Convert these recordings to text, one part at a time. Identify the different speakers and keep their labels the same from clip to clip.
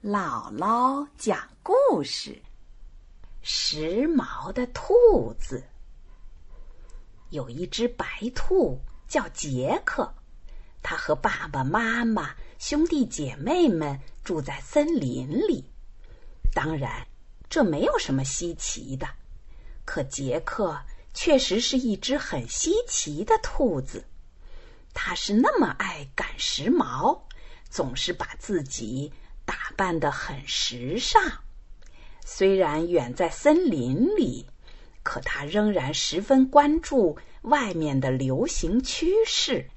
Speaker 1: 姥姥讲故事：时髦的兔子。有一只白兔叫杰克，它和爸爸妈妈、兄弟姐妹们住在森林里。当然，这没有什么稀奇的。可杰克确实是一只很稀奇的兔子。它是那么爱赶时髦，总是把自己。打扮得很时尚，虽然远在森林里，可他仍然十分关注外面的流行趋势。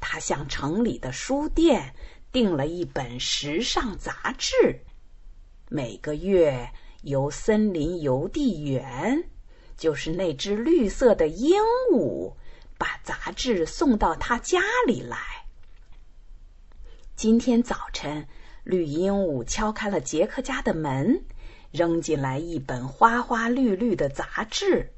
Speaker 1: 他向城里的书店订了一本时尚杂志，每个月由森林邮递员，就是那只绿色的鹦鹉，把杂志送到他家里来。今天早晨。绿鹦鹉敲开了杰克家的门，扔进来一本花花绿绿的杂志。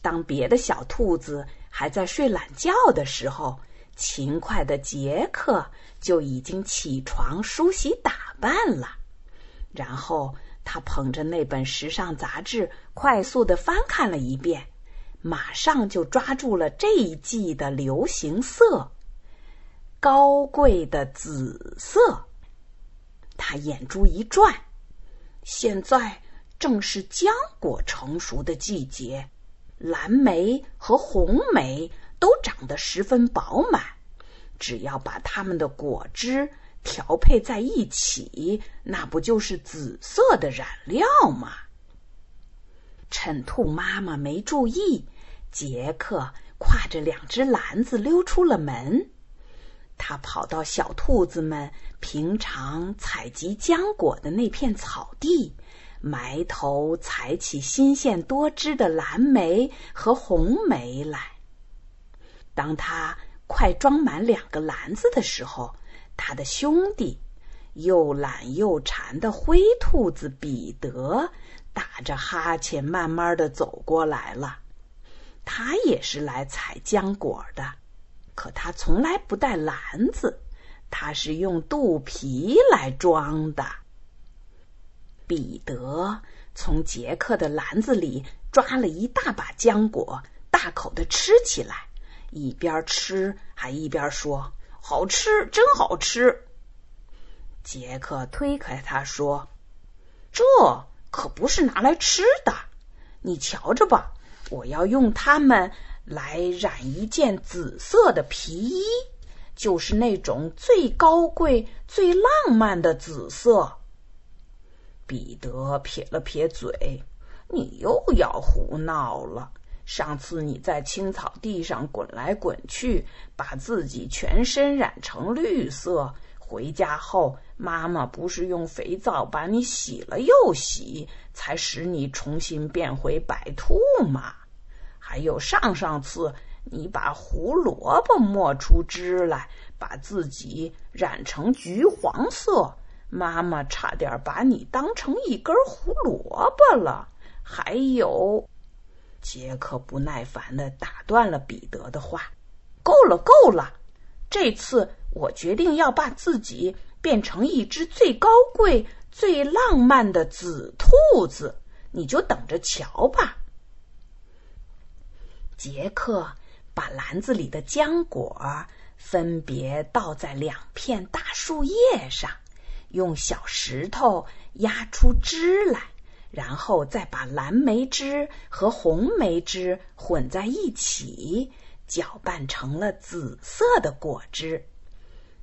Speaker 1: 当别的小兔子还在睡懒觉的时候，勤快的杰克就已经起床梳洗打扮了。然后他捧着那本时尚杂志，快速的翻看了一遍，马上就抓住了这一季的流行色——高贵的紫色。他眼珠一转，现在正是浆果成熟的季节，蓝莓和红莓都长得十分饱满。只要把它们的果汁调配在一起，那不就是紫色的染料吗？趁兔妈妈没注意，杰克挎着两只篮子溜出了门。他跑到小兔子们平常采集浆果的那片草地，埋头采起新鲜多汁的蓝莓和红莓来。当他快装满两个篮子的时候，他的兄弟又懒又馋的灰兔子彼得打着哈欠，慢慢的走过来了。他也是来采浆果的。可他从来不带篮子，他是用肚皮来装的。彼得从杰克的篮子里抓了一大把浆果，大口的吃起来，一边吃还一边说：“好吃，真好吃。”杰克推开他说：“这可不是拿来吃的，你瞧着吧，我要用它们。”来染一件紫色的皮衣，就是那种最高贵、最浪漫的紫色。彼得撇了撇嘴：“你又要胡闹了。上次你在青草地上滚来滚去，把自己全身染成绿色，回家后妈妈不是用肥皂把你洗了又洗，才使你重新变回白兔吗？”还有上上次，你把胡萝卜磨出汁来，把自己染成橘黄色，妈妈差点把你当成一根胡萝卜了。还有，杰克不耐烦的打断了彼得的话：“够了，够了！这次我决定要把自己变成一只最高贵、最浪漫的紫兔子，你就等着瞧吧。”杰克把篮子里的浆果分别倒在两片大树叶上，用小石头压出汁来，然后再把蓝莓汁和红莓汁混在一起，搅拌成了紫色的果汁。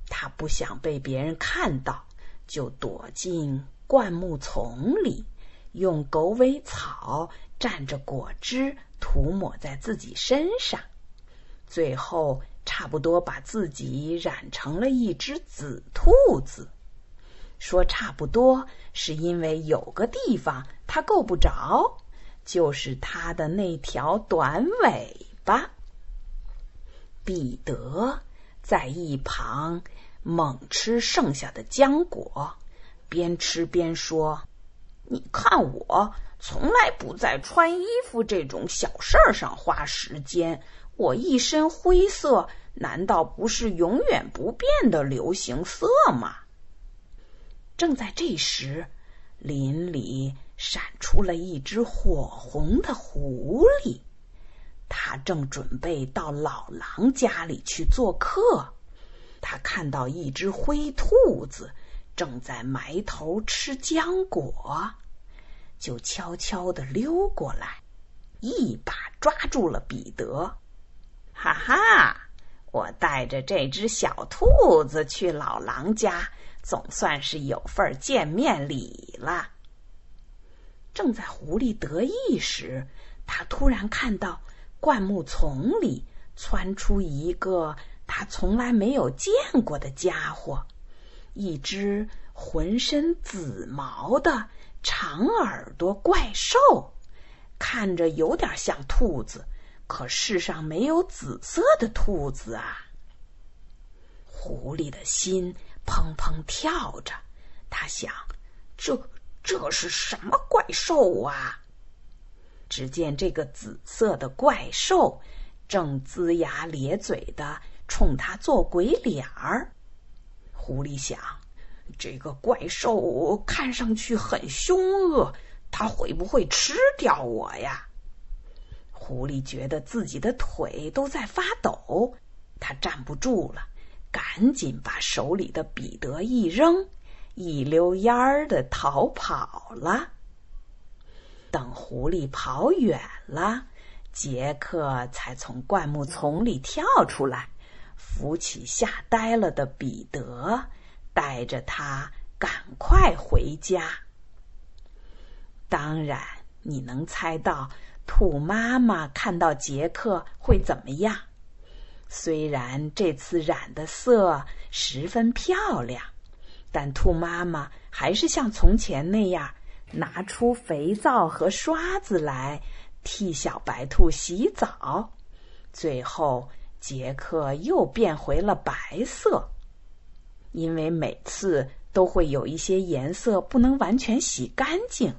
Speaker 1: 他不想被别人看到，就躲进灌木丛里，用狗尾草蘸着果汁。涂抹在自己身上，最后差不多把自己染成了一只紫兔子。说差不多，是因为有个地方它够不着，就是它的那条短尾巴。彼得在一旁猛吃剩下的浆果，边吃边说：“你看我。”从来不在穿衣服这种小事儿上花时间。我一身灰色，难道不是永远不变的流行色吗？正在这时，林里闪出了一只火红的狐狸，它正准备到老狼家里去做客。他看到一只灰兔子正在埋头吃浆果，就悄悄地溜过来，一把抓住了彼得。哈哈！我带着这只小兔子去老狼家，总算是有份见面礼了。正在狐狸得意时，他突然看到灌木丛里窜出一个。他从来没有见过的家伙，一只浑身紫毛的长耳朵怪兽，看着有点像兔子，可世上没有紫色的兔子啊！狐狸的心砰砰跳着，他想：这这是什么怪兽啊？只见这个紫色的怪兽正龇牙咧嘴的。冲他做鬼脸儿，狐狸想：这个怪兽看上去很凶恶，它会不会吃掉我呀？狐狸觉得自己的腿都在发抖，他站不住了，赶紧把手里的彼得一扔，一溜烟儿的逃跑了。等狐狸跑远了，杰克才从灌木丛里跳出来。扶起吓呆了的彼得，带着他赶快回家。当然，你能猜到兔妈妈看到杰克会怎么样？虽然这次染的色十分漂亮，但兔妈妈还是像从前那样拿出肥皂和刷子来替小白兔洗澡，最后。杰克又变回了白色，因为每次都会有一些颜色不能完全洗干净，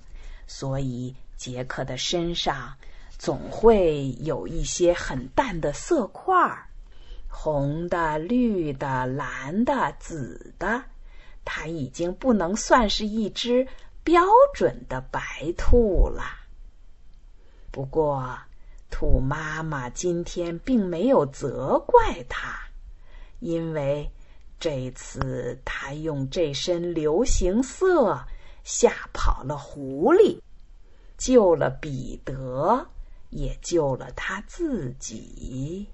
Speaker 1: 所以杰克的身上总会有一些很淡的色块儿，红的、绿的、蓝的、紫的。他已经不能算是一只标准的白兔了。不过。兔妈妈今天并没有责怪他，因为这次他用这身流行色吓跑了狐狸，救了彼得，也救了他自己。